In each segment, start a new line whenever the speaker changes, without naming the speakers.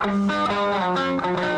This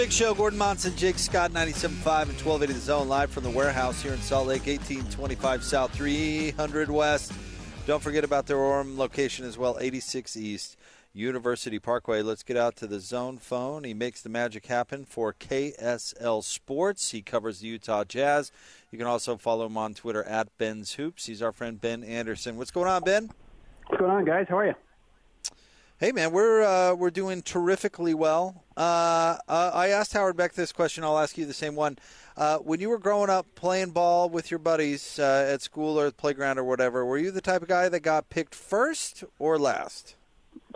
Big Show. Gordon Monson, Jake Scott, 97.5 and 1280 The Zone, live from the warehouse here in Salt Lake, 1825 South, 300 West. Don't forget about their Orem location as well, 86 East, University Parkway. Let's get out to the Zone phone. He makes the magic happen for KSL Sports. He covers the Utah Jazz. You can also follow him on Twitter at Ben's Hoops. He's our friend Ben Anderson. What's going on, Ben?
What's going on, guys? How are you?
Hey man, we're uh, we're doing terrifically well. Uh, uh, I asked Howard Beck this question. I'll ask you the same one. Uh, when you were growing up playing ball with your buddies uh, at school or the playground or whatever, were you the type of guy that got picked first or last?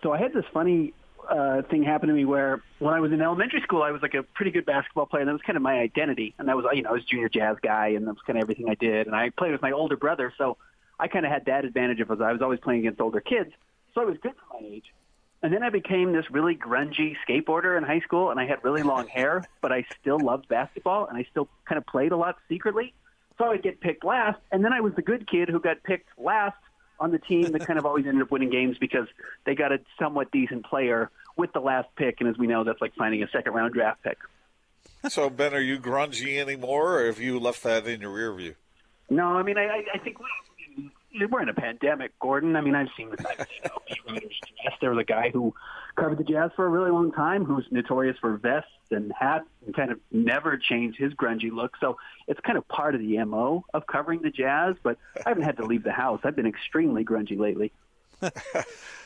So I had this funny uh, thing happen to me where when I was in elementary school, I was like a pretty good basketball player. And that was kind of my identity. And that was, you know, I was junior jazz guy, and that was kind of everything I did. And I played with my older brother, so I kind of had that advantage of I was always playing against older kids. So I was good for my age. And then I became this really grungy skateboarder in high school, and I had really long hair, but I still loved basketball, and I still kind of played a lot secretly. So I'd get picked last, and then I was the good kid who got picked last on the team that kind of always ended up winning games because they got a somewhat decent player with the last pick, and as we know, that's like finding a second round draft pick.
So Ben, are you grungy anymore, or have you left that in your rear view?
No, I mean, I, I think we, we're in a pandemic, Gordon. I mean, I've seen the I've seen beat writers dressed. There was a guy who covered the Jazz for a really long time who's notorious for vests and hats and kind of never changed his grungy look. So it's kind of part of the MO of covering the Jazz, but I haven't had to leave the house. I've been extremely grungy lately.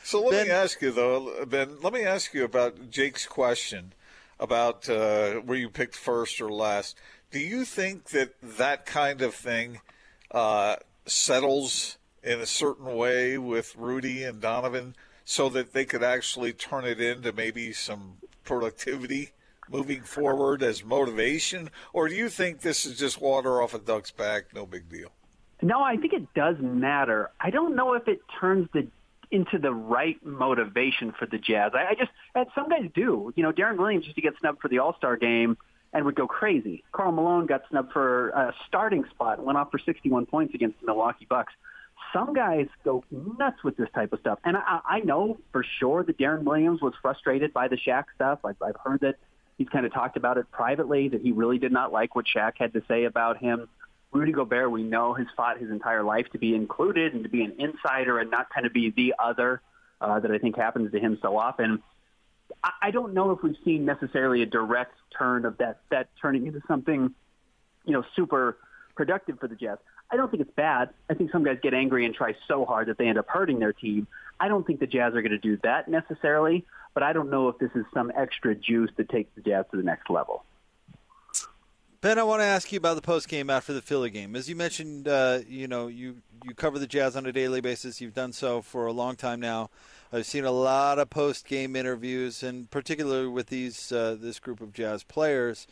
So let
Ben-
me ask you though, Ben. Let me ask you about Jake's question about uh, where you picked first or last. Do you think that that kind of thing uh, settles in a certain way with Rudy and Donovan, so that they could actually turn it into maybe some productivity moving forward as motivation, or do you think this is just water off a duck's back, no big deal?
No, I think it does matter. I don't know if it turns the into the right motivation for the Jazz. I, I just, and some guys do. You know, Deron Williams used to get snubbed for the All Star game and would go crazy. Karl Malone got snubbed for a starting spot and went off for 61 points against the Milwaukee Bucks. Some guys go nuts with this type of stuff, and I, I know for sure that Deron Williams was frustrated by the Shaq stuff. I've, I've heard that he's kind of talked about it privately that he really did not like what Shaq had to say about him. Rudy Gobert, we know, has fought his entire life to be included and to be an insider and not kind of be the other uh, that I think happens to him so often. I, don't know if we've seen necessarily a direct turn of that that turning into something, you know, super productive for the Jazz. I don't think it's bad. I think some guys get angry and try so hard that they end up hurting their team. I don't think the Jazz are going to do that necessarily, but I don't know if this is some extra juice that takes the Jazz to the next level.
Ben, I want to ask you about the post game after the Philly game. As you mentioned, uh, you know you you cover the Jazz on a daily basis. You've done so for a long time now. I've seen a lot of post game interviews, and particularly with these uh, this group of Jazz players.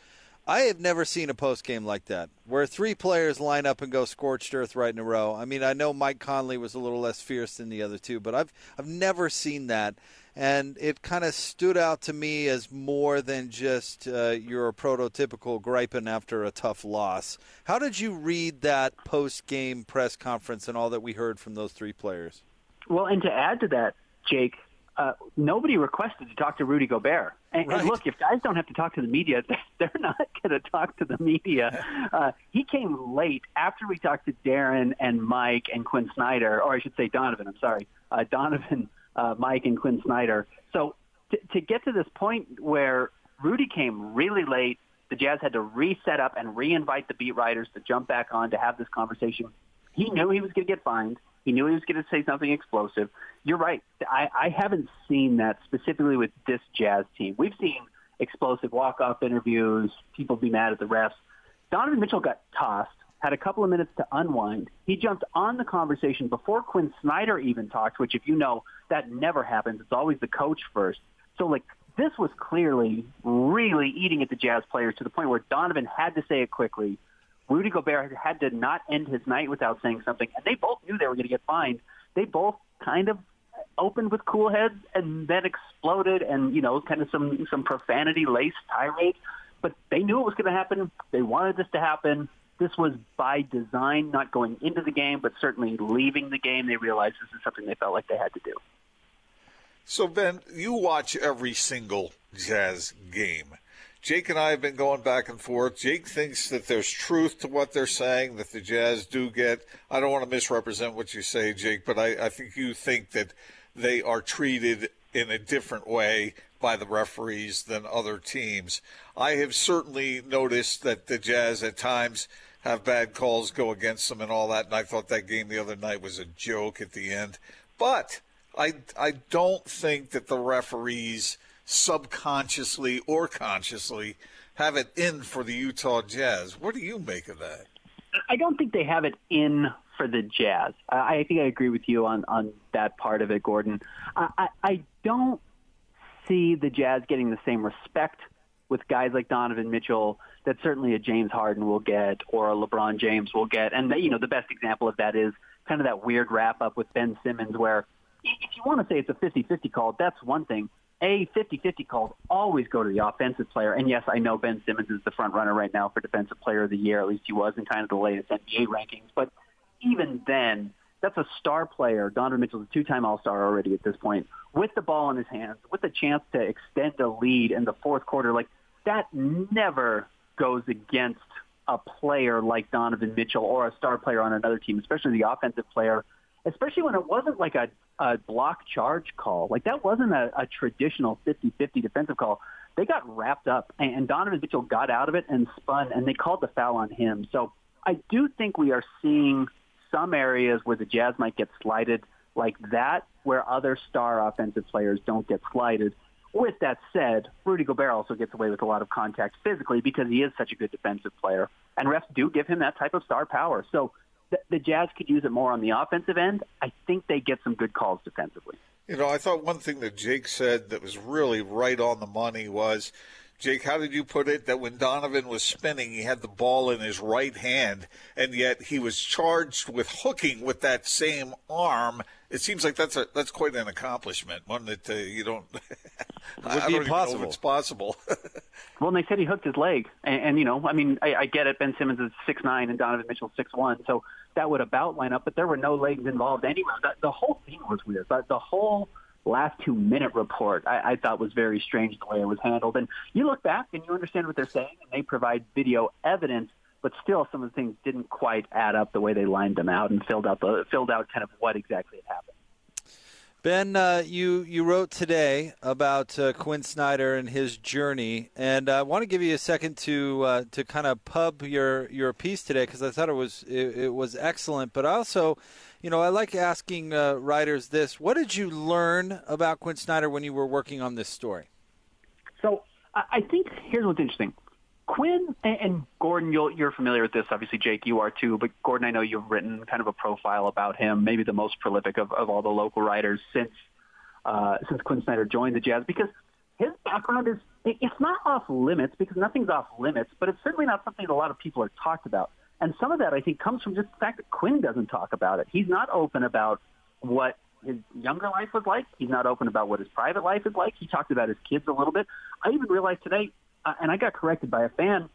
I have never seen a post game like that, where three players line up and go scorched earth right in a row. I mean, I know Mike Conley was a little less fierce than the other two, but I've I've never seen that, and it kind of stood out to me as more than just uh, your prototypical griping after a tough loss. How did you read that post game press conference and all that we heard from those three players?
Well, and to add to that, Jake, uh, nobody requested to talk to Rudy Gobert. And,
Right.
and look, if guys don't have to talk to the media, they're not going to talk to the media. Uh, he came late after we talked to Deron and Mike and Quin Snyder, or I should say Donovan. I'm sorry, uh, Donovan, uh, Mike, and Quin Snyder. So to, to get to this point where Rudy came really late, the Jazz had to reset up and re-invite the beat writers to jump back on to have this conversation. He knew he was going to get fined. He knew he was going to say something explosive. You're right. I, I haven't seen that specifically with this Jazz team. We've seen explosive walk-off interviews, people be mad at the refs. Donovan Mitchell got tossed, had a couple of minutes to unwind. He jumped on the conversation before Quin Snyder even talked, which, if you know, that never happens. It's always the coach first. So, like, this was clearly really eating at the Jazz players to the point where Donovan had to say it quickly. Rudy Gobert had to not end his night without saying something, and they both knew they were going to get fined. They both kind of opened with cool heads and then exploded, and you know, kind of some some profanity laced tirade. But they knew it was going to happen. They wanted this to happen. This was by design, not going into the game, but certainly leaving the game. They realized this is something they felt like they had to do.
So, Ben, you watch every single Jazz game. Jake and I have been going back and forth. Jake thinks that there's truth to what they're saying, that the Jazz do get. I don't want to misrepresent what you say, Jake, but I, I think you think that they are treated in a different way by the referees than other teams. I have certainly noticed that the Jazz at times have bad calls go against them and all that, and I thought that game the other night was a joke at the end. But I, I don't think that the referees subconsciously or consciously have it in for the Utah Jazz. What do you make of that?
I don't think they have it in for the Jazz. I think I agree with you on, on that part of it, Gordon. I, I, I don't see the Jazz getting the same respect with guys like Donovan Mitchell that certainly a James Harden will get or a LeBron James will get. And, you know, the best example of that is kind of that weird wrap up with Ben Simmons where if you want to say it's a 50-50 call, that's one thing. A 50-50 calls always go to the offensive player. And yes, I know Ben Simmons is the front runner right now for defensive player of the year. At least he was in kind of the latest NBA rankings. But even then, that's a star player. Donovan Mitchell's a two-time All-Star already at this point, with the ball in his hands, with a chance to extend a lead in the fourth quarter. Like that never goes against a player like Donovan Mitchell or a star player on another team, especially the offensive player especially when it wasn't like a, a block charge call. Like that wasn't a, a traditional 50-50 defensive call. They got wrapped up, and Donovan Mitchell got out of it and spun, and they called the foul on him. So I do think we are seeing some areas where the Jazz might get slighted like that, where other star offensive players don't get slighted. With that said, Rudy Gobert also gets away with a lot of contact physically because he is such a good defensive player, and refs do give him that type of star power. So the, the Jazz could use it more on the offensive end. I think they get some good calls defensively.
You know, I thought one thing that Jake said that was really right on the money was Jake, how did you put it that when Donovan was spinning, he had the ball in his right hand, and yet he was charged with hooking with that same arm? It seems like that's a that's quite an accomplishment, one that uh, you don't.
would be impossible.
it's possible.
well, and they said he hooked his leg, and, and you know, I mean, I, I get it. Ben Simmons is six nine, and Donovan Mitchell six one, so that would about line up. But there were no legs involved anywhere. The, the whole thing was weird. But the whole last two minute report I, I thought was very strange the way it was handled. And you look back and you understand what they're saying, and they provide video evidence, but still some of the things didn't quite add up the way they lined them out and filled out the filled out kind of what exactly had happened.
Ben, uh, you you wrote today about uh, Quin Snyder and his journey, and I want to give you a second to uh, to kind of pub your your piece today because I thought it was it, it, was excellent. But also, you know, I like asking uh, writers this: What did you learn about Quin Snyder when you were working on this story?
So I think here's what's interesting. Quin and, Gordon, you are familiar with this. Obviously, Jake, you are too. But Gordon, I know you've written kind of a profile about him, maybe the most prolific of, of all the local writers since uh, since Quin Snyder joined the Jazz, because his background is it's not off limits because nothing's off limits, but it's certainly not something that a lot of people are talked about. And some of that, I think, comes from just the fact that Quin doesn't talk about it. He's not open about what his younger life was like. He's not open about what his private life is like. He talked about his kids a little bit. I even realized today uh, and I got corrected by a fan.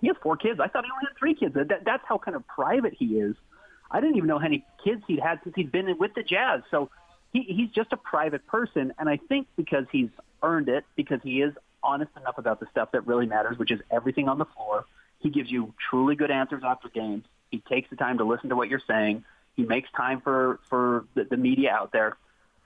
He has four kids. I thought he only had three kids. That, that's how kind of private he is. I didn't even know how many kids he'd had since he'd been with the Jazz. So he, he's just a private person, and I think because he's earned it, because he is honest enough about the stuff that really matters, which is everything on the floor. He gives you truly good answers after games. He takes the time to listen to what you're saying. He makes time for for the, the media out there.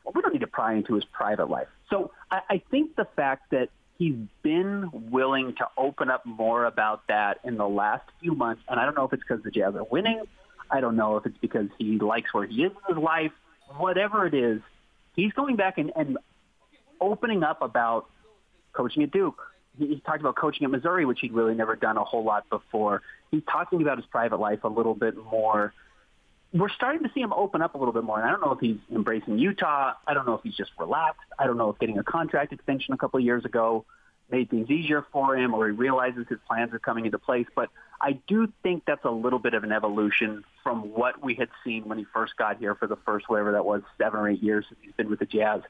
Well, we don't need to pry into his private life. So I, I think the fact that he's been willing to open up more about that in the last few months. And I don't know if it's because the Jazz are winning. I don't know if it's because he likes where he is in his life. Whatever it is, he's going back and, and opening up about coaching at Duke, he, he talked about coaching at Missouri, which he'd really never done a whole lot before. He's talking about his private life a little bit more. We're starting to see him open up a little bit more, and I don't know if he's embracing Utah. I don't know if he's just relaxed. I don't know if getting a contract extension a couple of years ago made things easier for him, or he realizes his plans are coming into place. But I do think that's a little bit of an evolution from what we had seen when he first got here for the first whatever that was seven or eight years since he's been with the Jazz.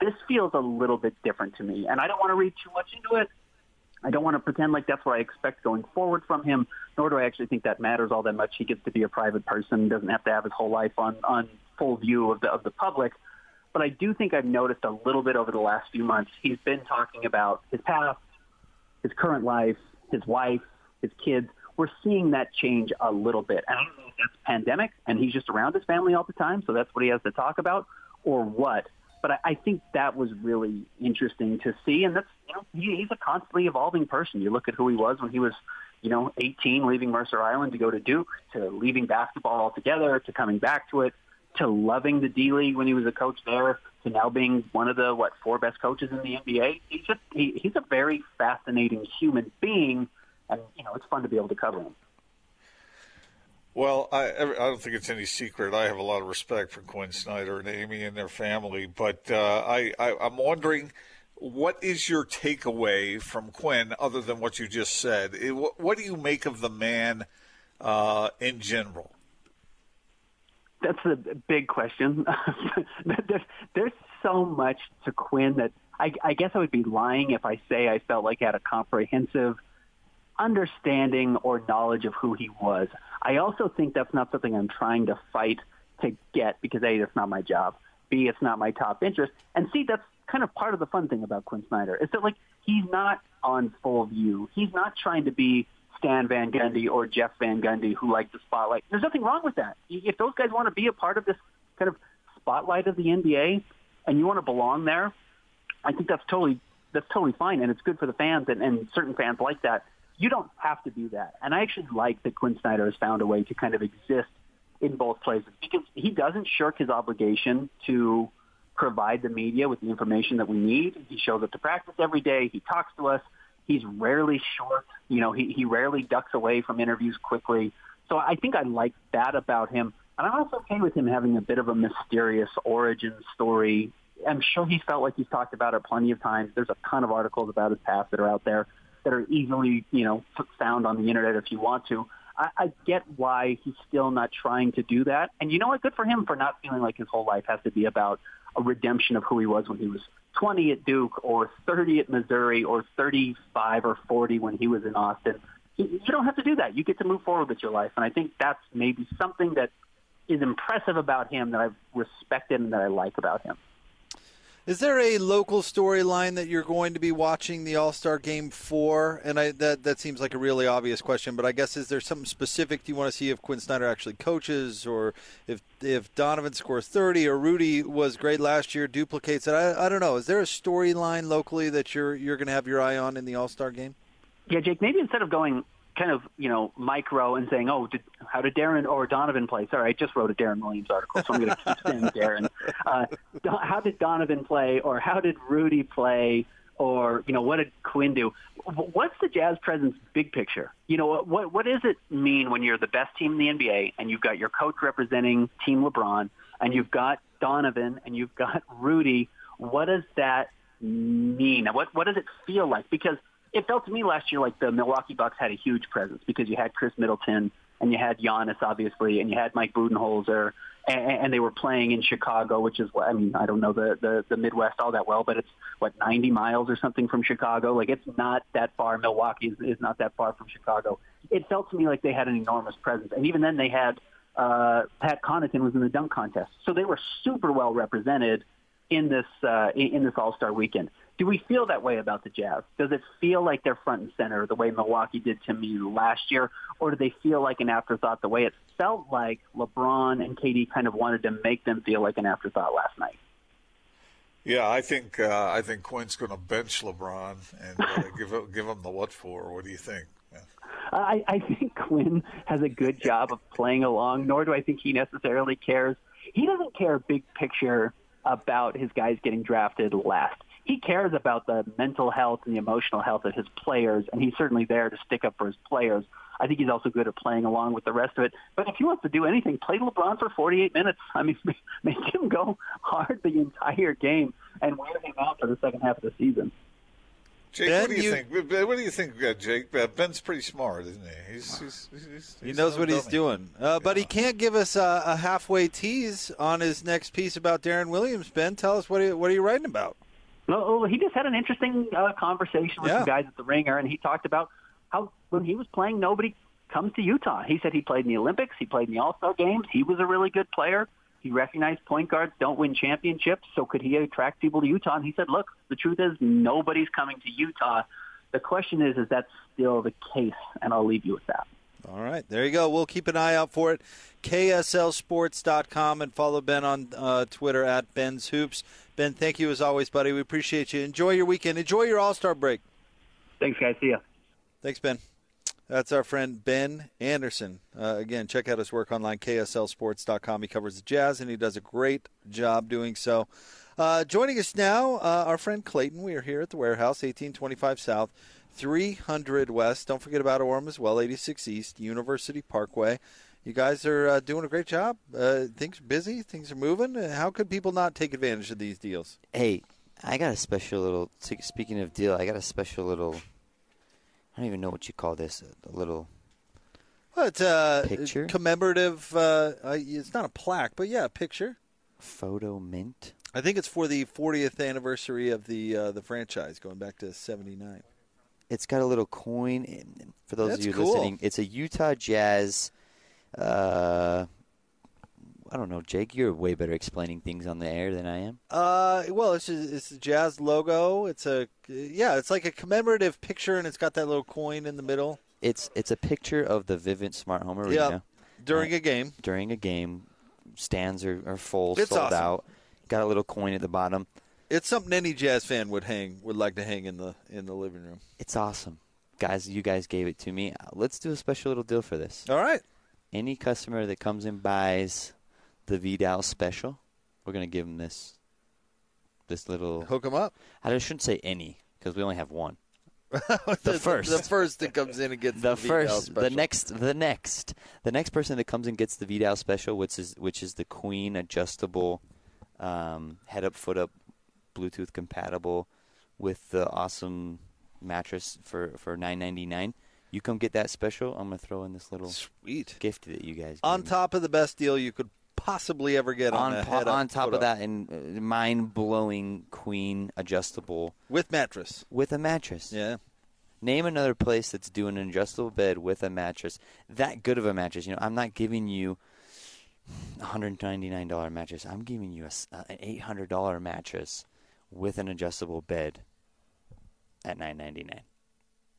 This feels a little bit different to me, and I don't want to read too much into it. I don't want to pretend like that's what I expect going forward from him, nor do I actually think that matters all that much. He gets to be a private person, doesn't have to have his whole life on on full view of the of the public. But I do think I've noticed a little bit over the last few months. He's been talking about his past, his current life, his wife, his kids. We're seeing that change a little bit. And I don't know if that's pandemic and he's just around his family all the time, so that's what he has to talk about, or what. But I, I think that was really interesting to see, and that's you know he, he's a constantly evolving person. You look at who he was when he was you know 18, leaving Mercer Island to go to Duke, to leaving basketball altogether, to coming back to it to loving the D League when he was a coach there to now being one of the what four best coaches in the NBA. He's just he, he's a very fascinating human being, and you know it's fun to be able to cover him.
Well, I, I don't think it's any secret. I have a lot of respect for Quin Snyder and Amy and their family, but uh, I, I I'm wondering what is your takeaway from Quin other than what you just said? What, what do you make of the man uh, in general?
that's a big question. there's, there's so much to Quin that I, I guess I would be lying if I say I felt like I had a comprehensive understanding or knowledge of who he was. I also think that's not something I'm trying to fight to get because A, that's not my job. B, it's not my top interest. And C, that's kind of part of the fun thing about Quin Snyder is that like he's not on full view. He's not trying to be Stan Van Gundy or Jeff Van Gundy who like the spotlight. There's nothing wrong with that. If those guys want to be a part of this kind of spotlight of the NBA and you want to belong there, I think that's totally that's totally fine and it's good for the fans and, and certain fans like that. You don't have to do that. And I actually like that Quin Snyder has found a way to kind of exist in both places because he doesn't shirk his obligation to provide the media with the information that we need. He shows up to practice every day. He talks to us. He's rarely short. You know, he, he rarely ducks away from interviews quickly. So I think I like that about him. And I'm also okay with him having a bit of a mysterious origin story. I'm sure he's felt like he's talked about it plenty of times. There's a ton of articles about his past that are out there that are easily, you know, found on the internet if you want to. I, I get why he's still not trying to do that. And you know what? Good for him for not feeling like his whole life has to be about a redemption of who he was when he was 20 at Duke or 30 at Missouri or 35 or 40 when he was in Austin. You don't have to do that. You get to move forward with your life. And I think that's maybe something that is impressive about him that I've respected and that I like about him.
Is there a local storyline that you're going to be watching the All Star game for? And I, that that seems like a really obvious question, but I guess is there something specific you want to see if Quin Snyder actually coaches, or if if Donovan scores 30, or Rudy was great last year, duplicates it? I, I don't know. Is there a storyline locally that you're you're going to have your eye on in the All Star game?
Yeah, Jake. Maybe instead of going kind of you know micro and saying, oh, did, how did Deron or Donovan play? Sorry, I just wrote a Deron Williams article, so I'm going to keep saying Deron. Uh, how did Donovan play, or how did Rudy play, or you know what did Quin do? What's the Jazz presence big picture? You know what what does it mean when you're the best team in the NBA and you've got your coach representing Team LeBron and you've got Donovan and you've got Rudy? What does that mean? What what does it feel like? Because it felt to me last year like the Milwaukee Bucks had a huge presence because you had Khris Middleton and you had Giannis obviously, and you had Mike Budenholzer, and, and they were playing in Chicago, which is I mean. I don't know the, the the Midwest all that well, but it's what 90 miles or something from Chicago. Like it's not that far. Milwaukee is, is not that far from Chicago. It felt to me like they had an enormous presence, and even then they had uh, Pat Connaughton was in the dunk contest, so they were super well represented in this uh, in this All Star weekend. Do we feel that way about the Jazz? Does it feel like they're front and center the way Milwaukee did to me last year, or do they feel like an afterthought the way it felt like LeBron and KD kind of wanted to make them feel like an afterthought last night?
Yeah, I think uh, I think Quin's going to bench LeBron and uh, give give him the what for. What do you think? Yeah.
I, I think Quin has a good job of playing along. Nor do I think he necessarily cares. He doesn't care big picture about his guys getting drafted last. He cares about the mental health and the emotional health of his players, and he's certainly there to stick up for his players. I think he's also good at playing along with the rest of it. But if he wants to do anything, play LeBron for 48 minutes. I mean, make him go hard the entire game and wear him out for the second half of the season.
Jake, ben, what do you, you, think? What do you think, uh, Jake? Uh, Ben's pretty smart, isn't he? He's, he's,
he's, he knows what he's doing, uh, yeah. but he can't give us a, a, halfway tease on his next piece about Deron Williams. Ben, tell us what are, what are you writing about?
Well, he just had an interesting uh, conversation with yeah. some guys at the Ringer, and he talked about how when he was playing, nobody comes to Utah. He said he played in the Olympics, he played in the All Star games, he was a really good player. He recognized point guards don't win championships, so could he attract people to Utah? And he said, look, the truth is nobody's coming to Utah. The question is, is that still the case? And I'll leave you with that.
All right, there you go. We'll keep an eye out for it. KSLSports.com and follow Ben on uh, Twitter at Ben's Hoops. Ben, thank you as always, buddy. We appreciate you. Enjoy your weekend. Enjoy your All Star break.
Thanks, guys. See ya.
Thanks, Ben. That's our friend Ben Anderson. Uh, again, check out his work online, KSLSports.com. He covers the Jazz, and he does a great job doing so. Uh, joining us now, uh, our friend Clayton. We are here at the warehouse, 1825 South, 300 West. Don't forget about Orem as well, 86 East, University Parkway. You guys are uh, doing a great job. Uh, things are busy, things are moving. How could people not take advantage of these deals?
Hey, I got a special little. Speaking of deal, I got a special little I don't even know what you call this. A, little.
Well, it's a picture commemorative. Uh, uh, it's not a plaque, but yeah, a picture.
Photo mint.
I think it's for the 40th anniversary of the uh, the franchise, going back to '79.
It's got a little coin. For those
That's
of you
cool.
listening, it's a Utah Jazz uh, I don't know, Jake. You're way better explaining things on the air than I am.
Uh, well, it's just, it's a jazz logo. It's a yeah, it's like a commemorative picture, and it's got that little coin in the middle.
It's it's a picture of the Vivint Smart Home Arena
yep. during
uh,
a game.
During a game, stands are, are full,
it's
sold
awesome.
out. Got a little coin at the bottom.
It's something any jazz fan would hang would like to hang in the in the living room.
It's awesome, guys. You guys gave it to me. Let's do a special little deal for this.
All right.
Any customer that comes and buys the Vidal special. We're gonna give him this this little
hook him up.
I shouldn't say any because we only have one.
the, the, first, the first that comes in and gets
the,
the
first,
special.
the next, the next, the next person that comes and gets the Vidal special, which is which is the Queen adjustable, um, head up, foot up, Bluetooth compatible, with the awesome mattress for for nine ninety nine. You come get that special. I'm gonna throw in this little
sweet
gift that you guys
on top of the best deal you could possibly ever get on,
on,
po-
on top of that and uh, mind blowing queen adjustable
with mattress
with a mattress.
Yeah.
Name another place that's doing an adjustable bed with a mattress. That good of a mattress. You know, I'm not giving you a $199 mattress. I'm giving you a, uh, an $800 mattress with an adjustable bed at 9.99.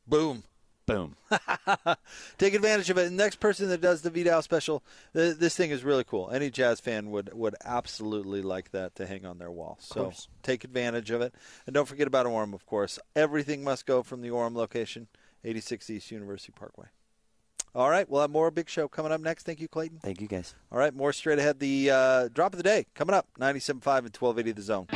Boom.
Boom.
Take advantage of it. The next person that does the Vidal special, this thing is really cool. Any jazz fan would would absolutely like that to hang on their wall. So take advantage of it. And don't forget about Orem, of course. Everything must go from the Orem location, 86 East University Parkway. All right, we'll have more Big Show coming up next. Thank you, Clayton.
Thank you, guys.
All right, more straight ahead. The uh, drop of the day coming up, 97.5 and 1280 The Zone.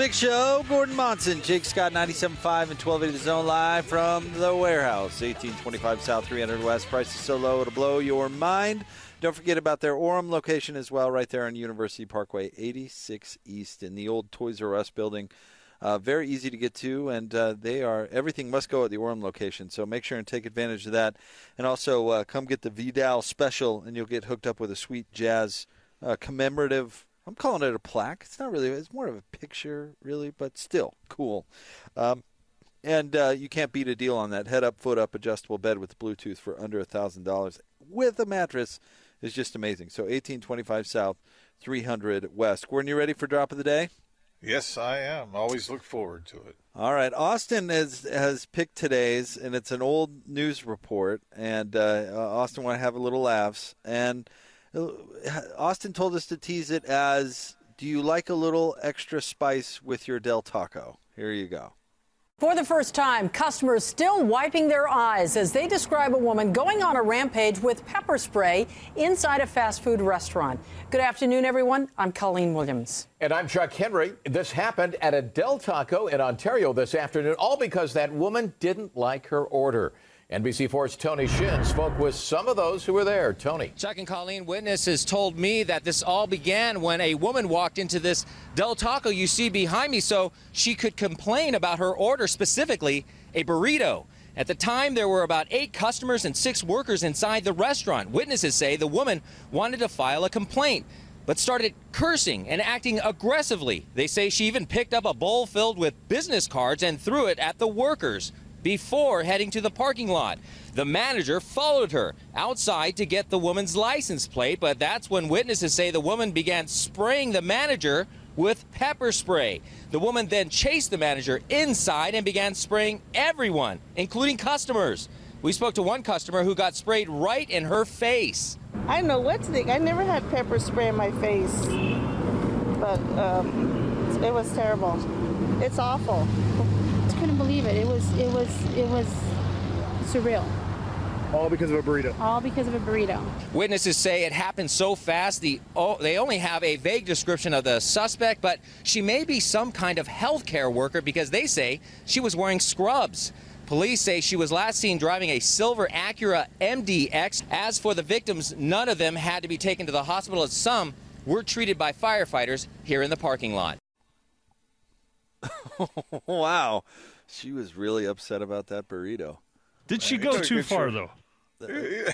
Big show. Gordon Monson, Jake Scott, 97.5 and 1280 The Zone live from the warehouse, 1825 South, 300 West. Price is so low it'll blow your mind. Don't forget about their Orem location as well, right there on University Parkway, 86 East in the old Toys R Us building. Uh, very easy to get to, and uh, they are everything must go at the Orem location. So make sure and take advantage of that, and also uh, come get the Vidal special, and you'll get hooked up with a sweet jazz uh, commemorative I'm calling it a plaque. It's not really. It's more of a picture, really, but still cool. Um, and uh, you can't beat a deal on that head up, foot up, adjustable bed with Bluetooth for under a thousand dollars with a mattress is just amazing. So 1825 South, 300 West. Gordon, you ready for drop of the day?
Yes, I am. Always look forward to it.
All right, Austin has has picked today's, and it's an old news report. And uh, Austin want to have a little laughs, and Austin told us to tease it as, "Do you like a little extra spice with your Del Taco?" Here you go.
For the first time, customers still wiping their eyes as they describe a woman going on a rampage with pepper spray inside a fast food restaurant. Good afternoon, everyone. I'm Colleen Williams.
And I'm Chuck Henry. This happened at a Del Taco in Ontario this afternoon, all because that woman didn't like her order. NBC4's Tony Shin spoke with some of those who were there. Tony.
Chuck and Colleen, witnesses told me that this all began when a woman walked into this Del Taco you see behind me so she could complain about her order, specifically a burrito. At the time, there were about eight customers and six workers inside the restaurant. Witnesses say the woman wanted to file a complaint but started cursing and acting aggressively. They say she even picked up a bowl filled with business cards and threw it at the workers before heading to the parking lot. The manager followed her outside to get the woman's license plate, but that's when witnesses say the woman began spraying the manager with pepper spray. The woman then chased the manager inside and began spraying everyone, including customers. We spoke to one customer who got sprayed right in her face.
I don't know what to think. I never had pepper spray in my face, but um, it was terrible. It's awful
believe it. It was it was it was surreal.
All because of a burrito.
All because of a burrito.
Witnesses say it happened so fast. The oh, they only have a vague description of the suspect, but she may be some kind of healthcare worker because they say she was wearing scrubs. Police say she was last seen driving a silver Acura MDX. As for the victims, none of them had to be taken to the hospital, as some were treated by firefighters here in the parking lot.
wow. She was really upset about that burrito.
Did she go too far, your... though?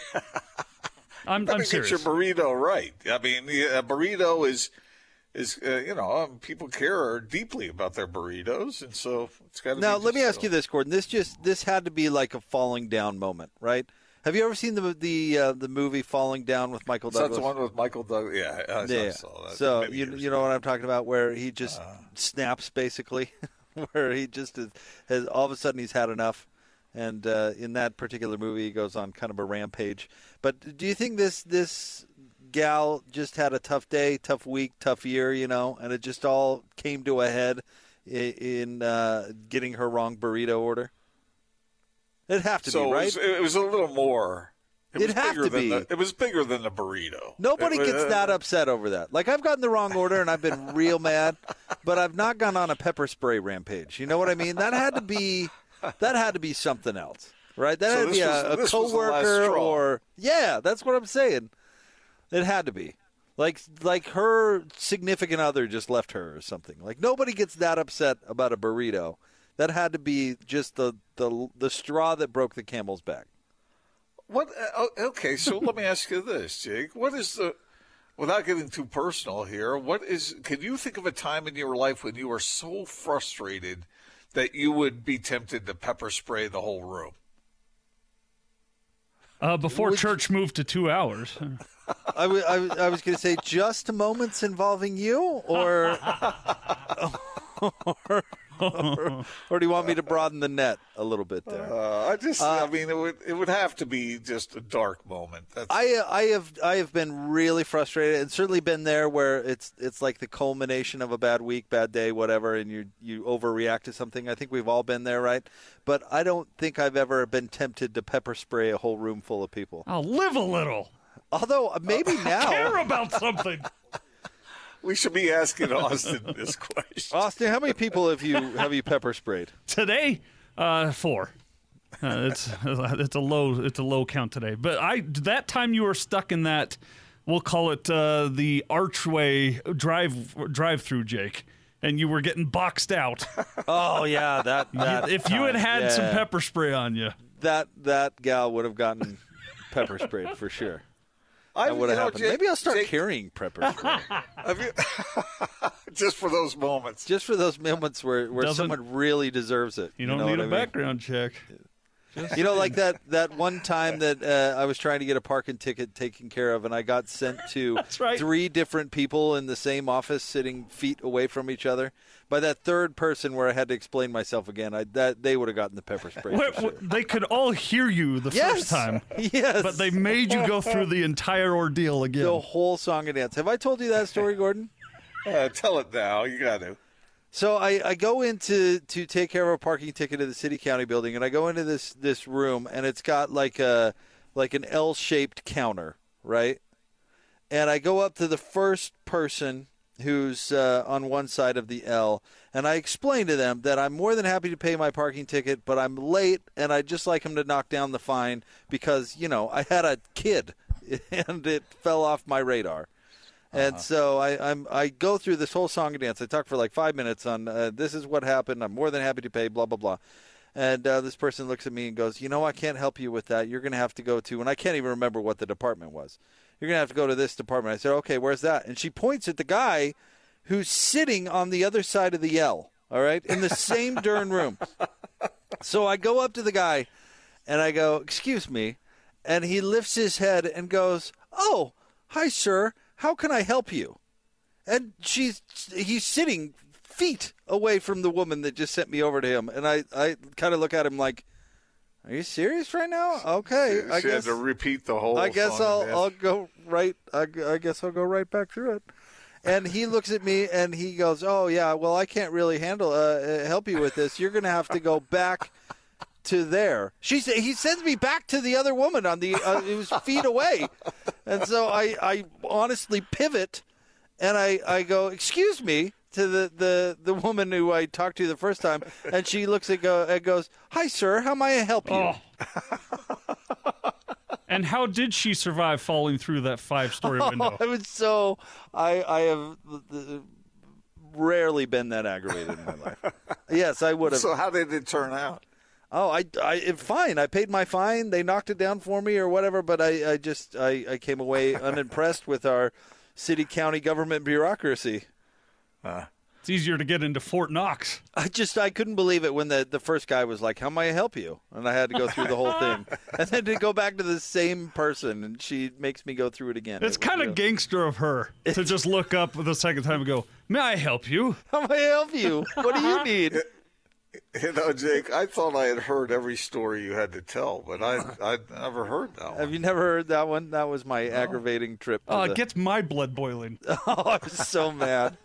I'm, I'm serious.
Get your burrito right. I mean, a burrito is is uh, you know um, people care deeply about their burritos, and so it's got to.
Now, let me
so.
ask you this, Gordon. This just this had to be like a falling down moment, right? Have you ever seen the the uh, the movie Falling Down with Michael Douglas?
That's the one with Michael Douglas. Yeah, I,
yeah.
I saw that.
So you you know what I'm talking about, where he just uh, snaps basically. where he just is, has all of a sudden he's had enough, and uh, in that particular movie he goes on kind of a rampage. But do you think this this gal just had a tough day, tough week, tough year, you know, and it just all came to a head in, in uh, getting her wrong burrito order? It'd have to
so
be right.
It was, it was a little more it
It'd have to be.
The, it was bigger than the burrito.
Nobody
it,
gets uh, that upset over that. Like I've gotten the wrong order and I've been real mad, but I've not gone on a pepper spray rampage. You know what I mean? That had to be that had to be something else, right? That so had to be a, a coworker or yeah. That's what I'm saying. It had to be. Like like her significant other just left her or something. Like nobody gets that upset about a burrito. That had to be just the the the straw that broke the camel's back.
What? Uh, okay, so let me ask you this, Jake. What is the, without getting too personal here, what is? Can you think of a time in your life when you were so frustrated that you would be tempted to pepper spray the whole room?
Uh, before would church moved to two hours.
I, w- I, w- I was going to say just moments involving you, or, or or, or, do you want me to broaden the net a little bit there?
Uh, I just, uh, I mean, it would it would have to be just a dark moment. That's...
I I have I have been really frustrated, and certainly been there where it's it's like the culmination of a bad week, bad day, whatever, and you you overreact to something. I think we've all been there, right? But I don't think I've ever been tempted to pepper spray a whole room full of people.
I'll live a little.
Although maybe now I
care about something.
We should be asking Austin this question.
Austin, how many people have you have you pepper sprayed
today? Uh, four. Uh, it's it's a low it's a low count today. But I that time you were stuck in that we'll call it uh, the archway drive drive through, Jake, and you were getting boxed out.
oh yeah, that. that
if you had had yeah. some pepper spray on you,
that that gal would have gotten pepper sprayed for sure. I would have happened. Jake, Maybe I'll start Jake, carrying prepper
spray. just for those moments.
Just for those moments where, where someone really deserves it.
You don't you know need a I mean? background check.
You know, like that that one time that uh, I was trying to get a parking ticket taken care of, and I got sent to
right.
three different people in the same office, sitting feet away from each other. By that third person, where I had to explain myself again, I, that they would have gotten the pepper spray. for sure.
they could all hear you the
Yes.
first time.
Yes.
But they made you go through the entire ordeal again.
The whole song and dance. Have I told you that story, Gordon?
Uh, tell it now. You got to.
So I, I go into to take care of a parking ticket at the city county building, and I go into this this room, and it's got like a like an L shaped counter, right? And I go up to the first person who's uh, on one side of the L, and I explain to them that I'm more than happy to pay my parking ticket, but I'm late, and I'd just like him to knock down the fine because you know I had a kid, and it fell off my radar. And so I, I'm I go through this whole song and dance. I talk for like five minutes on uh, this is what happened. I'm more than happy to pay. Blah blah blah. And uh, this person looks at me and goes, "You know, I can't help you with that. You're going to have to go to." And I can't even remember what the department was. You're going to have to go to this department. I said, "Okay, where's that?" And she points at the guy who's sitting on the other side of the L. All right, in the same darn room. So I go up to the guy, and I go, "Excuse me," and he lifts his head and goes, "Oh, hi, sir. How can I help you?" And she's he's sitting feet away from the woman that just sent me over to him, and I I kind of look at him like, "Are you serious right now?" Okay,
She
I
had
guess
to repeat the whole.
I guess
song
I'll
and
I'll go right. I, I guess I'll go right back through it. And he looks at me and he goes, "Oh yeah, well I can't really handle uh, uh, help you with this. You're gonna have to go back to there." She sa- he sends me back to the other woman on the uh, it was feet away, and so I I honestly pivot and I I go, "Excuse me." To the, the, the woman who I talked to the first time, and she looks at go and goes, "Hi, sir. How may I help you?"
Oh. and how did she survive falling through that five-story window?
I was so I I have uh, rarely been that aggravated in my life. Yes, I would have.
So how did it turn out?
Oh, I, I fine. I paid my fine. They knocked it down for me or whatever. But I, I just I, I came away unimpressed with our city county government bureaucracy.
Uh, it's easier to get into Fort Knox.
I just I couldn't believe it when the the first guy was like, "How may I help you?" and I had to go through the whole thing, and then to go back to the same person, and she makes me go through it again.
It's
It
kind of
real-
gangster of her to just look up the second time and go, "May I help you?"
How may I help you? What do you need?
You know, Jake, I thought I had heard every story you had to tell, but I I'd never heard that one.
Have you never heard that one? That was my aggravating trip.
Oh,
the-
it gets my blood boiling.
Oh, I'm so mad.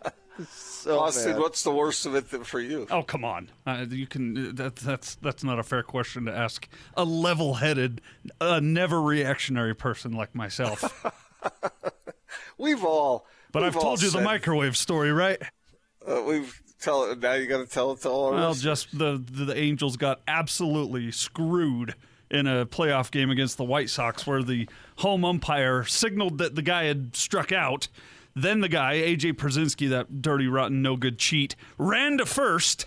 So
Austin,
mad.
what's the worst of it for you?
Oh, come on. Uh, you can. That, that's that's not a fair question to ask a level-headed, uh, never reactionary person like myself.
We've all.
But
we've
I've
all
told you the microwave story, right?
Uh, we've tell now. You got to tell it to all
Well, just the, the the Angels got absolutely screwed in a playoff game against the White Sox, where the home umpire signaled that the guy had struck out. Then the guy, AJ Pierzynski, that dirty, rotten, no good cheat, ran to first,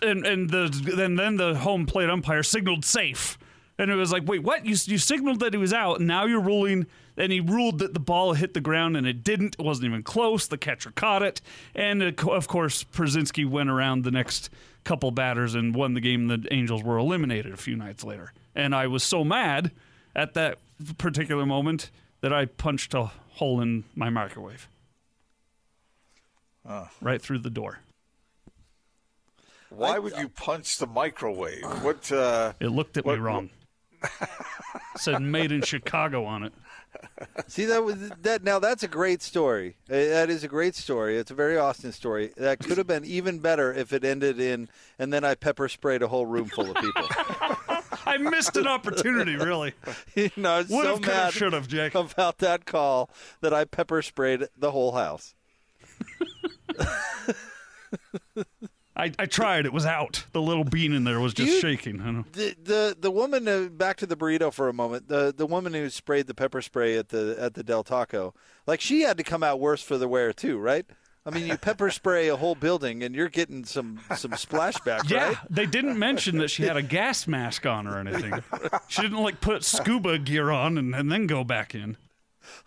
and and the then then the home plate umpire signaled safe, and it was like, wait, what? You you signaled that he was out, and now you're ruling. And he ruled that the ball hit the ground, and it didn't. It wasn't even close. The catcher caught it, and uh, of course, Pierzynski went around the next couple batters and won the game. The Angels were eliminated a few nights later, and I was so mad at that particular moment that I punched a hole in my microwave right through the door.
Why would you punch the microwave? What? Uh,
It looked at me wrong. Said "Made in Chicago" on it.
See that was that. Now that's a great story. Uh, That is a great story. It's a very Austin story. That could have been even better if it ended in, and then I pepper sprayed a whole room full of people.
I missed an opportunity, really.
you know,
Would
so
have,
mad
should have, Jake.
about that call that I pepper sprayed the whole house.
I, I tried. It was out. The little bean in there was just
You-
shaking. I know.
The the the woman uh, back to the burrito for a moment. The the woman who sprayed the pepper spray at the at the Del Taco, like she had to come out worse for the wear too, right? I mean, you pepper spray a whole building and you're getting some some splashback,
Yeah,
right?
they didn't mention that she had a gas mask on or anything. She didn't like put scuba gear on and, and then go back in.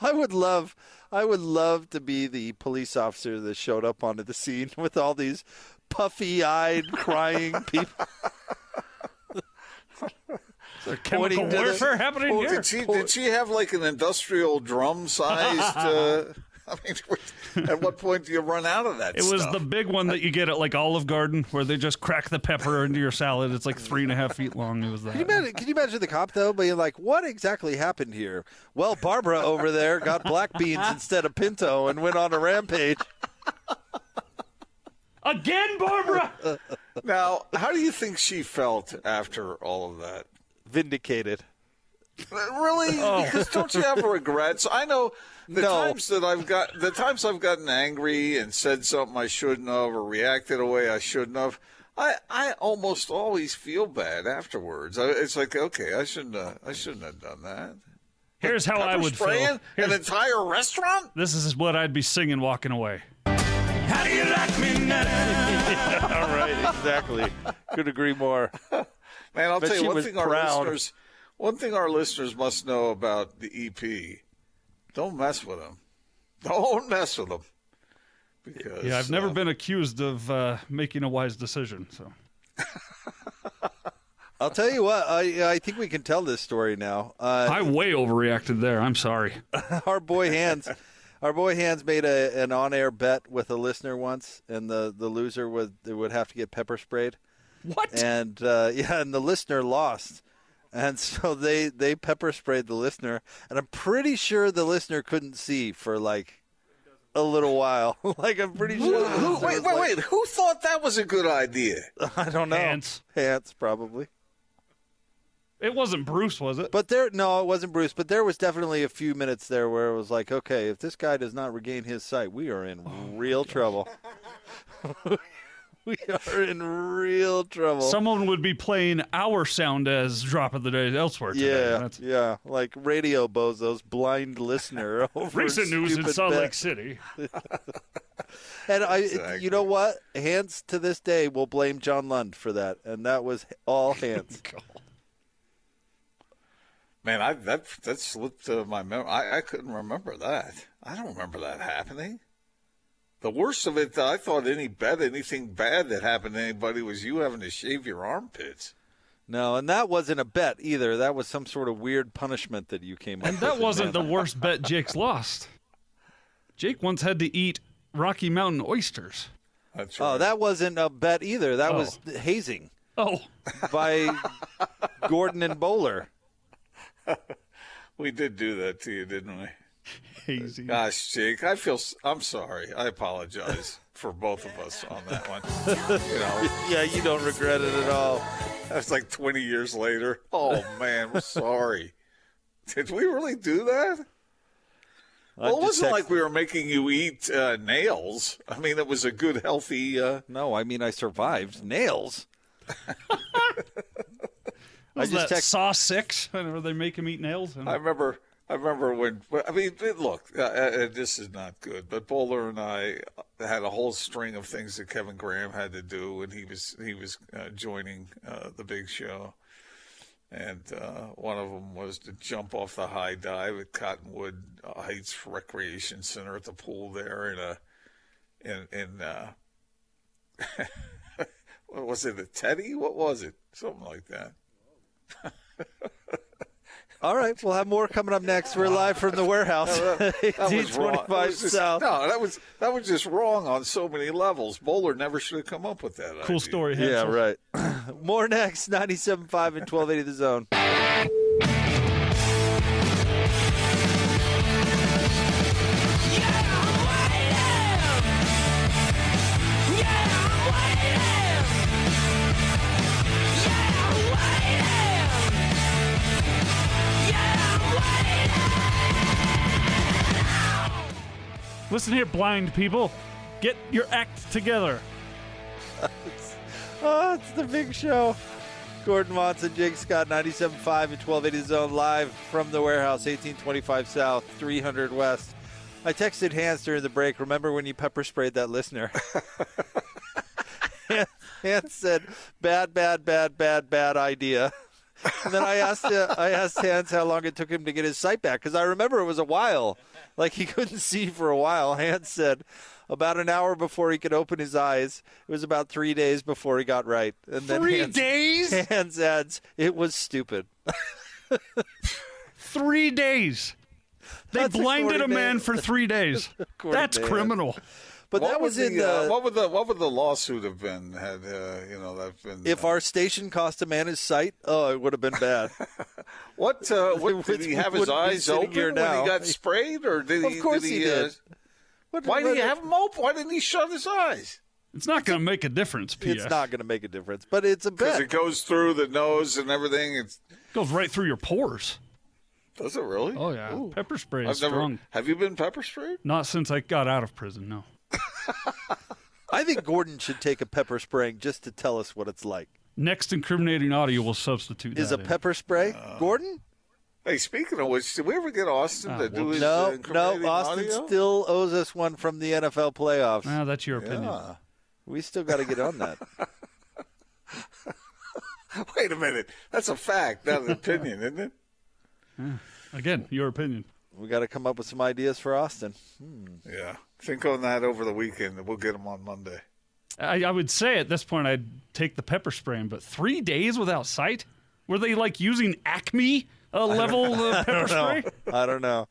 I would love, I would love to be the police officer that showed up onto the scene with all these puffy-eyed, crying people.
chemical
Pointing to the-
warfare happening
Well,
here.
did she did she have like an industrial drum sized? uh, I mean, at what point do you run out of that?
It was the big one that you get at like Olive Garden, where they just crack the pepper into your salad. It's like three and a half feet long. It was that.
Can you, imagine, can you imagine the cop though being like, "What exactly happened here?" Well, Barbara over there got black beans instead of pinto and went on a rampage.
Again, Barbara.
Now, how do you think she felt after all of that?
Vindicated.
Really? Oh. Because don't you have regrets? I know the
No.
times that I've got the times I've gotten angry and said something I shouldn't have or reacted a way I shouldn't have. I, I almost always feel bad afterwards. I, it's like, okay, I shouldn't have, I shouldn't have done that.
Here's how I would
spraying
feel.
an entire restaurant.
this is what I'd be singing walking away.
How do you like me now?
All right, exactly. Could agree more.
Man, I'll
But
tell you one
was
thing our listeners one thing our listeners must know about the EP. Don't mess with them. Don't mess with them. Because
Yeah, I've never
uh,
been accused of uh, making a wise decision. So
I'll tell you what. I I think we can tell this story now. Uh,
I way overreacted there. I'm sorry.
our boy Hans, our boy Hans made a an on air bet with a listener once, and the the loser would would have to get pepper sprayed.
What?
And uh, yeah, and the listener lost, and so they they pepper sprayed the listener, and I'm pretty sure the listener couldn't see for like a little while. like I'm pretty sure. the
who, wait, wait,
like-
wait! Who thought that was a good idea?
I don't know.
Hans.
Hans probably.
It wasn't Bruce, was it?
But there, no, it wasn't Bruce. But there was definitely a few minutes there where it was like, okay, if this guy does not regain his sight, we are in oh real trouble. we are in real trouble.
Someone would be playing our sound as drop of the day elsewhere today.
yeah,
That's
yeah, like radio bozos, blind listener. Over
recent news in
stupid
Salt
bet.
Lake City.
And I,
Exactly.
you know what? Hans to this day will blame John Lund for that, and that was all Hans.
Man, I that that slipped uh, my memory. I, I couldn't remember that. I don't remember that happening. The worst of it, I thought any bad, anything bad that happened to anybody was you having to shave your armpits.
no, and that wasn't a bet either. That was some sort of weird punishment that you came up
And
with.
And
that
wasn't the worst bet Jake's lost. Jake once had to eat Rocky Mountain oysters.
That's right.
Oh, that wasn't a bet either. That
Oh.
was hazing
Oh,
by Gordon and Bowler.
we did do that to you, didn't we?
hazy.
Gosh, Jake, I feel. I'm sorry. I apologize for both of us on that one. You know,
Yeah, you don't regret it at all.
that's like 20 years later. Oh man, we're sorry. Did we really do that? Well, it wasn't like we were making you eat uh, nails. I mean, it was a good, healthy. Uh,
No, I mean I survived nails. I just text.
Saw Six? Whenever they make him eat nails.
I remember. I remember when. I mean, look, uh, uh, this is not good. But Bowler and I had a whole string of things that Kevin Graham had to do when he was he was uh, joining uh, the big show, and uh, one of them was to jump off the high dive at Cottonwood Heights Recreation Center at the pool there in a in in. Uh, what was it? A teddy? What was it? Something like that.
All right, we'll have more coming up next. We're live from the warehouse,
That was wrong. That was just-
South.
No, that was that was just wrong on so many levels. Bowler never should have come up with that.
Cool
idea.
story.
Yeah, right. more next. 97.5 and 1280 The Zone.
Listen here, blind people. Get your act together.
Oh, it's the big show. Gordon Monson, Jake Scott, 97.5 and 1280 Zone, live from the warehouse, 1825 South, 300 West. I texted Hans during the break. Remember when you pepper sprayed that listener? Hans said, bad, bad, bad, bad, bad idea. And then I asked uh, I asked Hans how long it took him to get his sight back because I remember it was a while. Like he couldn't see for a while. Hans said about an hour before he could open his eyes. It was about three days before he got right. And then
Three
Hans,
days?
Hans adds, "It was stupid."
Three days. They
That's
blinded a man for three days. That's
criminal.
Criminal.
But
what
that was
would
in
the,
the.
uh, what would the what would the lawsuit have been had uh, you know that been
if our station cost a man his sight, oh, it would have been bad.
what uh, what did he have his eyes open
here
when
now.
he got sprayed or did
Of
he
course
did
he
uh,
did. What-
why did
what-
he have them open why didn't he shut his eyes
It's not going to make a difference, P.S.
It's not going to make a difference, but it's a
because
bet.
it goes through the nose and everything it's
goes right through your pores.
does it really
Oh, yeah. Pepper spray is
I've never
strong.
have you been pepper sprayed
Not since I got out of prison, no.
I think Gordon should take a pepper spraying just to tell us what it's like.
Next incriminating audio will substitute
Is a
in.
pepper spray, Gordon?
hey speaking of which did we ever get Austin
Ah,
to do
whoops.
his uh,
No,
incriminating
no. Austin
audio?
still owes us one from the NFL playoffs.
Ah, that's your opinion.
Yeah. We still got to get on that.
wait a minute that's a fact not an opinion isn't it
Again, your opinion.
We got to come up with some ideas for Austin.
yeah think on that over the weekend and we'll get them on Monday
I, I would say at this point I'd take the pepper spraying, but three days without sight? Were they like using Acme uh, level uh, pepper spray?
I don't know.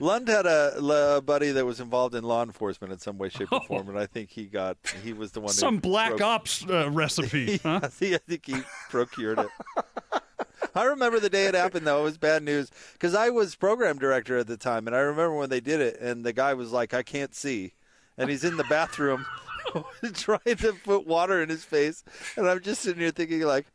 Lund had a, a buddy that was involved in law enforcement in some way, shape, or form, and I think he got he was the one.
Some
who
black
broke-
ops uh, recipe. Huh?
I think I think he procured it. I remember the day it happened though. It was bad news because I was program director at the time, and I remember when they did it, and the guy was like, "I can't see," and he's in the bathroom trying to put water in his face, and I'm just sitting here thinking like,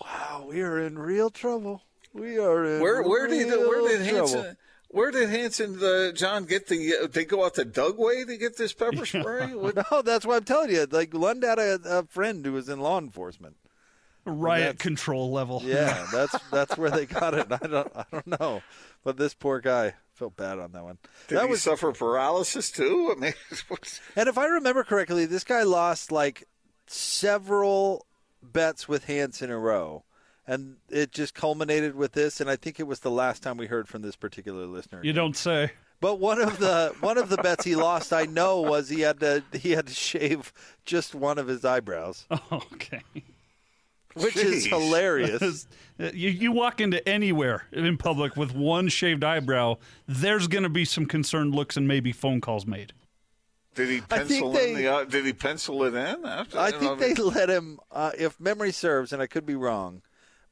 "Wow, we are in real trouble. We are in
Where where did where did
trouble."
Hanson where did Hanson uh, John get the uh, they go out to Dugway to get this pepper spray? What-
No, that's what I'm telling you. Like Lund had a, a friend who was in law enforcement.
Riot control level.
Yeah, that's that's where they got it. I don't I don't know, but this poor guy felt bad on that one.
Did
that
he
was,
suffer paralysis too? I mean,
and if I remember correctly, this guy lost like several bets with Hans in a row, and it just culminated with this. And I think it was the last time we heard from this particular listener.
You don't say.
But one of the one of the bets he lost, I know, was he had to he had to shave just one of his eyebrows,
Oh, okay.
Which is hilarious.
You, you walk into anywhere in public with one shaved eyebrow, there's going to be some concerned looks and maybe phone calls made.
did he
I think
pencil
they-
in the uh, did he pencil it in? After,
I
you know,
think they let him, uh, if memory serves, and I could be wrong,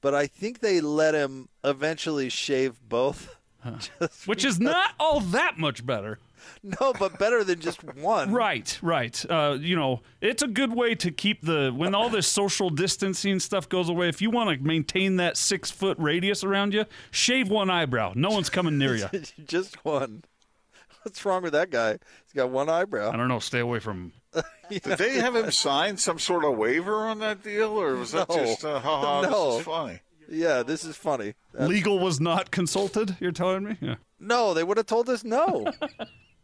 but I think they let him eventually shave both. Just-
Which is not all that much better.
no, but better than just one.
Right, right. Uh, you know, it's a good way to keep the when all this social distancing stuff goes away. If you want to maintain that six foot radius around you, shave one eyebrow. No one's coming near you.
just one. What's wrong with that guy? He's got one eyebrow.
I don't know. Stay away from.
Did they have him sign some sort of waiver on that deal, or was that just uh, haha?
No.
This is funny.
Yeah, this is funny. Uh,
Legal was not consulted. You're telling me? Yeah.
no, they would have told us no.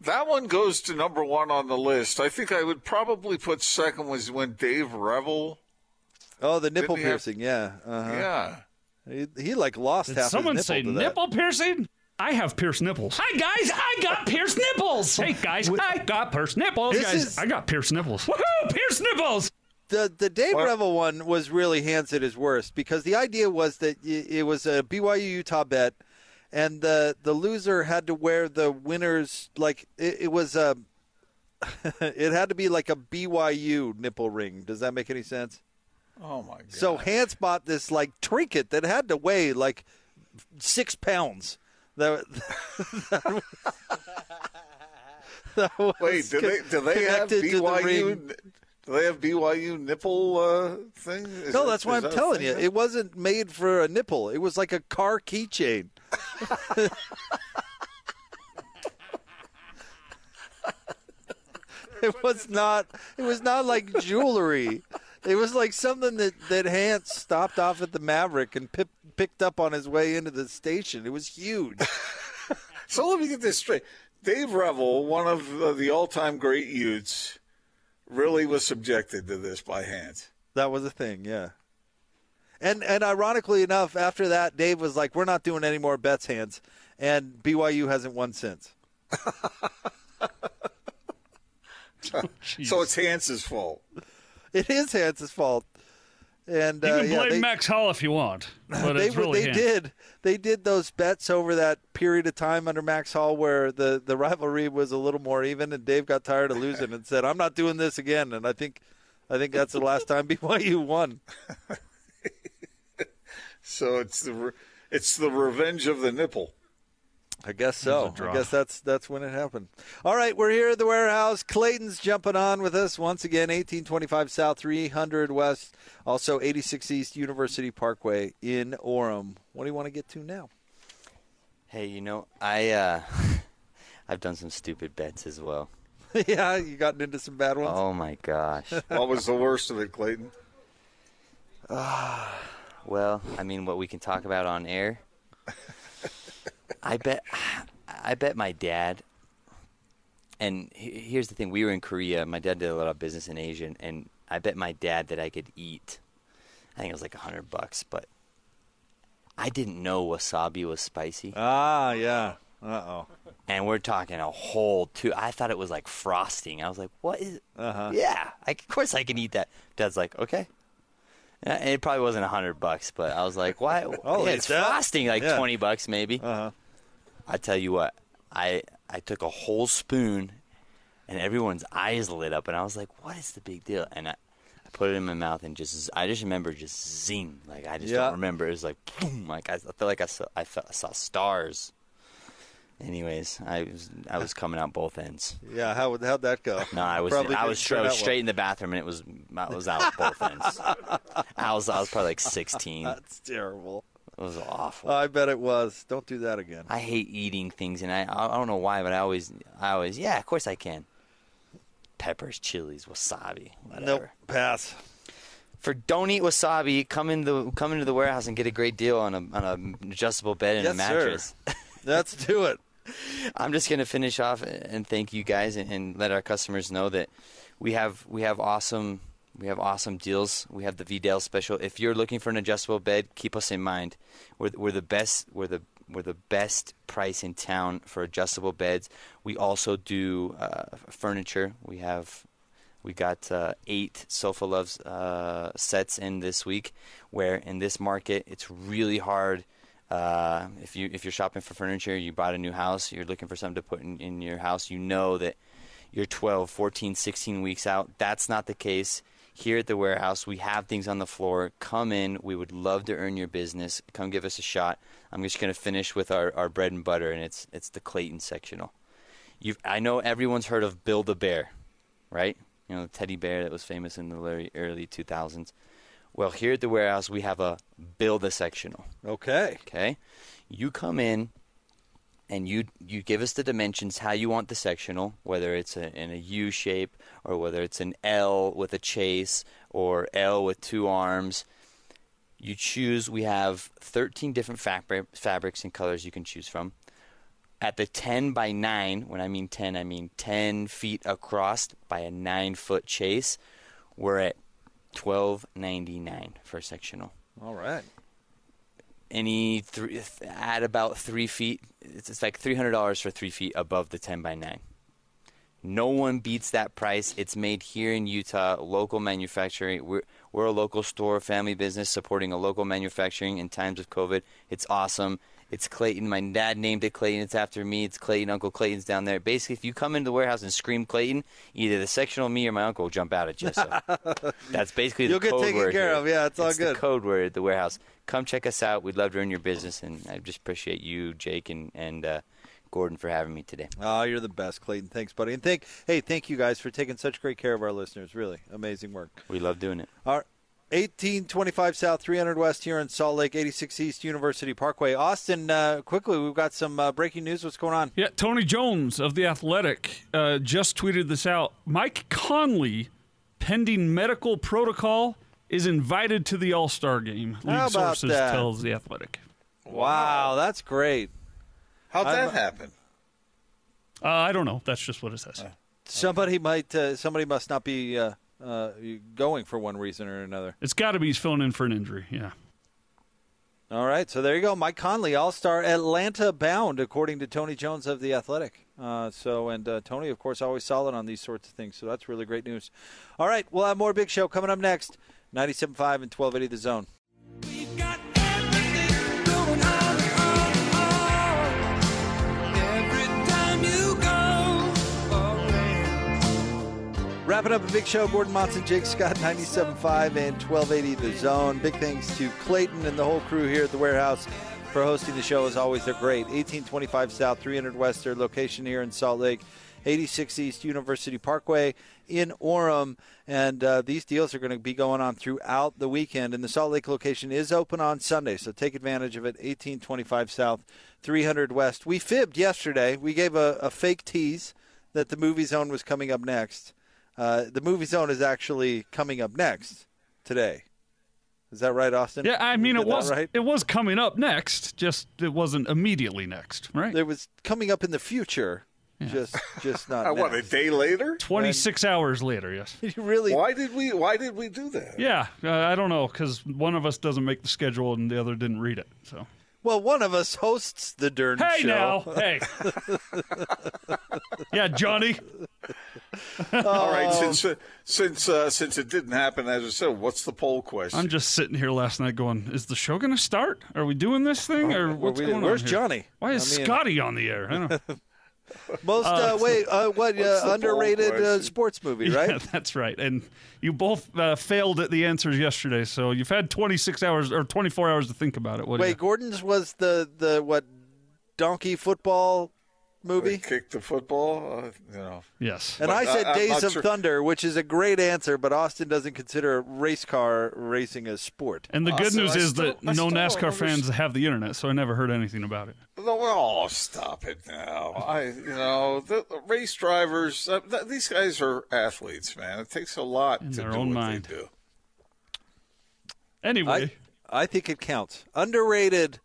That one goes to number one on the list. I think I would probably put second was when Dave Revel.
oh, the nipple
Didn't have-
piercing. Yeah. Uh-huh.
Yeah.
He, he like lost
Did
half
someone
his nipple
say
to that.
nipple piercing? I have pierced nipples. Hi guys, I got pierced nipples. Hey guys, I got pierced nipples.
This
guys,
is-
I got pierced nipples. Woohoo! Pierced nipples.
the the Dave
What?
Revel one was really Hans at his worst because the idea was that it was a BYU Utah bet, and the the loser had to wear the winner's like it, it was um, a it had to be like a BYU nipple ring. Does that make any sense?
Oh my god.
So Hans bought this like trinket that had to weigh like six pounds. That, that, that was
Wait, do they do they have
connected to the ring.
Do they have BYU nipple uh, thing? Is
No,
that-
that's why I'm
that
telling you. It wasn't made for a nipple. It was like a car keychain. it was not. It was not like jewelry. It was like something that that Hans stopped off at the Maverick and pip, picked up on his way into the station. It was huge.
So let me get this straight. Dave Revel, one of uh, the all-time great Utes, really was subjected to this by Hans.
That was a thing, yeah. And and ironically enough, after that, Dave was like, "We're not doing any more bets Hans," and BYU hasn't won since.
Oh, so it's Hans's fault.
It is Hans's fault. And
You
uh,
can
yeah,
blame
they,
Max Hall if you want, but
they
it's really
they
Hans.
did they did those bets over that period of time under Max Hall where the the rivalry was a little more even, and Dave got tired of losing and said, "I'm not doing this again." And I think I think that's the last time BYU won.
So it's the re- it's the revenge of the nipple.
I guess so. I guess that's that's when it happened. All right, we're here at the warehouse. Clayton's jumping on with us once again. 1825 South, 300 West, also 86 East University Parkway in Orem. What do you want to get to now?
Hey, you know, I uh, I've done some stupid bets as well.
yeah, you gotten into some bad ones.
Oh my gosh.
What was the worst of it, Clayton?
Uh, well, I mean, what we can talk about on air. I bet, I bet my dad. And here's the thing: we were in Korea. My dad did a lot of business in Asia, and- I bet my dad that I could eat. I think it was like a hundred bucks, but I didn't know wasabi was spicy.
Ah, yeah. Uh oh.
And we're talking a whole two. I thought it was like frosting. I was like, "What is?"
Uh-huh.
Yeah, I, of course I can eat that. Dad's like, "Okay." And it probably wasn't a hundred bucks, but I was like, "Why?"
I'll
yeah, it's
that.
frosting, like
Yeah.
twenty bucks maybe.
Uh-huh.
I tell you what, I I took a whole spoon, and everyone's eyes lit up, and I was like, "What is the big deal?" And I, I put it in my mouth, and just I just remember just zing, like I just
Yeah.
don't remember. It was like boom, like I, I felt like I saw I, felt, I saw stars. Anyways, I was I was coming out both ends.
Yeah, how would how'd that go?
No, I was I was,
turn
I was straight in the bathroom, and it was I was out both ends. I was I was probably like sixteen.
That's terrible.
Was awful.
I bet it was. Don't do that again.
I hate eating things, and I I don't know why, but I always I always yeah, of course I can. Peppers, chilies, wasabi, whatever.
Nope. Pass.
For don't eat wasabi, come into come into the warehouse and get a great deal on a on an adjustable bed and a
Yes, sir.
mattress.
Let's do it.
I'm just gonna finish off and thank you guys and, and let our customers know that we have we have awesome we have awesome deals. We have the VDL special. If you're looking for an adjustable bed, keep us in mind. We're we're the best we're the we're the best price in town for adjustable beds. We also do uh, furniture. We have we got uh, eight Sofa Loves uh, sets in this week. Where in this market, it's really hard. Uh, if you if you're shopping for furniture, you bought a new house, you're looking for something to put in, in your house, you know that you're 12, 14, 16 weeks out. That's not the case. Here at the warehouse, we have things on the floor. Come in. We would love to earn your business. Come give us a shot. I'm just going to finish with our, our bread and butter, and it's it's the Clayton sectional. You've, I know everyone's heard of Build a Bear, right? You know, the teddy bear that was famous in the early, early 2000s. Well, here at the warehouse, we have a Build a sectional.
Okay.
Okay. You come in and you you give us the dimensions how you want the sectional, whether it's a, in a U shape or whether it's an L with a chase or L with two arms. You choose. We have 13 different fabric, fabrics and colors you can choose from. At the 10 by 9, when I mean 10, I mean 10 feet across by a 9 foot chase, we're at 12.99 for a sectional
All right.
Any three at about three feet. It's, it's like three hundred dollars for three feet above the ten by nine. No one beats that price. It's made here in Utah, local manufacturing. We're we're a local store, family business supporting a local manufacturing in times of COVID. It's awesome. It's Clayton. My dad named it Clayton. It's after me. It's Clayton. Uncle Clayton's down there. Basically, if you come into the warehouse and scream Clayton, either the sectional me or my uncle will jump out at you. So that's basically
You'll
the
get taken care
here.
of. Yeah, it's all
the
good.
code word at the warehouse. Come check us out. We'd love to earn your business, and I just appreciate you, Jake, and and uh, Gordon for having me today.
Oh, you're the best, Clayton. Thanks, buddy. And thank, hey, thank you guys for taking such great care of our listeners. Really amazing work.
We love doing it.
Our 1825 South, 300 West here in Salt Lake, 86 East University Parkway. Austin, uh, quickly, we've got some uh, breaking news. What's going on?
Yeah, Tony Jones of The Athletic uh, just tweeted this out. Mike Conley, pending medical protocol, is invited to the All Star game. League
How about
sources
that?
tells The Athletic.
Wow, that's great.
How'd
I'm-
that happen?
Uh, I don't know. That's just what it says.
Somebody might, uh, somebody must not be uh, going for one reason or another.
It's got to be he's filling in for an injury. Yeah.
All right, so there you go. Mike Conley, All Star, Atlanta bound, according to Tony Jones of the Athletic. Uh, so, and uh, Tony, of course, always solid on these sorts of things. So that's really great news. All right, we'll have more Big Show coming up next. 97.5 and 1280 The Zone. Wrapping up a big show, Gordon Monson, Jake Scott, 97.5 and 1280 The Zone. Big thanks to Clayton and the whole crew here at the warehouse for hosting the show. As always, they're great. 1825 South, 300 West, their location here in Salt Lake. 86 East University Parkway in Orem. And uh, these deals are going to be going on throughout the weekend. And the Salt Lake location is open on Sunday, so take advantage of it. 1825 South, 300 West. We fibbed yesterday. We gave a, a fake tease that the movie zone was coming up next. Uh, the movie zone is actually coming up next today. Is that right, Austin?
Yeah, I mean it was
right?
it was coming up next, just it wasn't immediately next, right?
It was coming up in the future, just just not.
What a day later?
Twenty six hours later, yes.
You really?
Why did we? Why did we do that?
Yeah, uh, I don't know because one of us doesn't make the schedule and the other didn't read it. So
Well, one of us hosts the Dern
hey
show.
now, hey, yeah, Johnny.
All right,
Oh.
since uh, since uh, since it didn't happen, as I said, what's the poll question?
I'm just sitting here last night going, is the show going to start? Are we doing this thing or what's
we-
going on?
where's
here?
Johnny?
Why is
I mean-
Scotty on the air? I don't know.
Most uh, wait, uh, what uh, underrated uh, sports movie,
Yeah,
right?
that's right. And you both uh, failed at the answers yesterday, so you've had 26 hours or 24 hours to think about it. What
Wait, Gordon's was the the what donkey football movie,
Kick the football. Uh, you know,
yes.
and
But
I
I-
said
I'm
Days of
sure-
Thunder, which is a great answer, but Austin doesn't consider race car racing a sport.
And the good
Austin,
news
I
is
still-
that
I
no NASCAR fans have the internet, so I never heard anything about it.
No, oh, stop it now! I, you know, the, the race drivers. Uh, th- these guys are athletes, man. It takes a lot
In
to
their
do
own
what
mind.
they do.
Anyway,
I I think it counts. Underrated.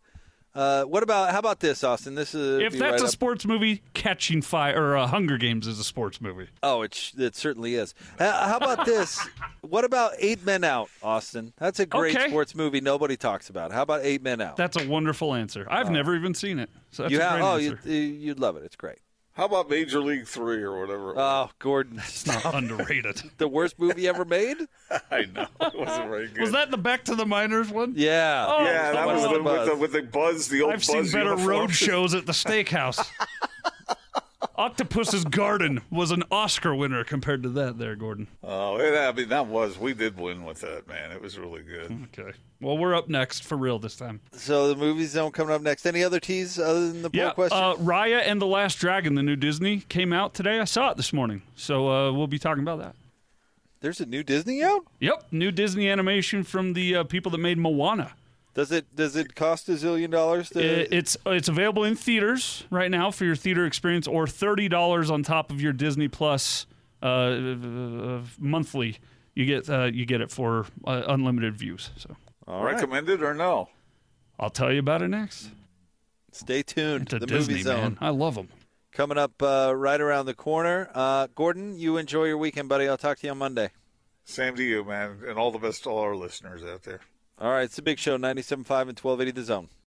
Uh, what about how about this, Austin? This is
if that's a sports movie, Catching Fire or uh, Hunger Games is a sports movie.
Oh, it, sh- it certainly is. Uh, how about this? what about Eight Men Out, Austin? That's a great
Okay.
sports movie nobody talks about. How about Eight Men Out?
That's a wonderful answer. I've never even seen it, so that's
you
a
have? Oh, you, you'd love it. It's great.
How about Major League Three or whatever? it was?
Oh, Gordon,
It's not underrated.
the worst movie ever made?
I know it wasn't very good.
Was that the Back to the Minors one?
Yeah.
Oh,
yeah, that
Someone
was
with
the, with,
buzz.
the, with the buzz. The old
I've seen better
uniform.
road shows at the steakhouse. Octopus's Garden was an Oscar winner compared to that there, Gordon.
Oh, it, I mean, that was we did win with that, man. It was really good.
Okay. Well, we're up next for real this time.
So the movie zone coming up next. Any other teas other than the poll
Yeah,
question?
uh, Raya and the Last Dragon, the new Disney, came out today. I saw it this morning, so uh, we'll be talking about that.
There's a new Disney out.
Yep, new Disney animation from the uh, people that made Moana.
Does it does it cost a zillion dollars to?
It- it's it's available in theaters right now for your theater experience, or thirty dollars on top of your Disney Plus uh, uh, monthly. You get uh, you get it for uh, unlimited views. So
All right.
Recommended or no?
I'll tell you about it next.
Stay tuned.
It's a
the
Disney
movie zone
man. I love them.
coming up uh, right around the corner. Uh, Gordon, you enjoy your weekend, buddy. I'll talk to you on Monday.
Same to you, man, and all the best to all our listeners out there.
All right, it's a big show. 97.5 and 1280 The Zone.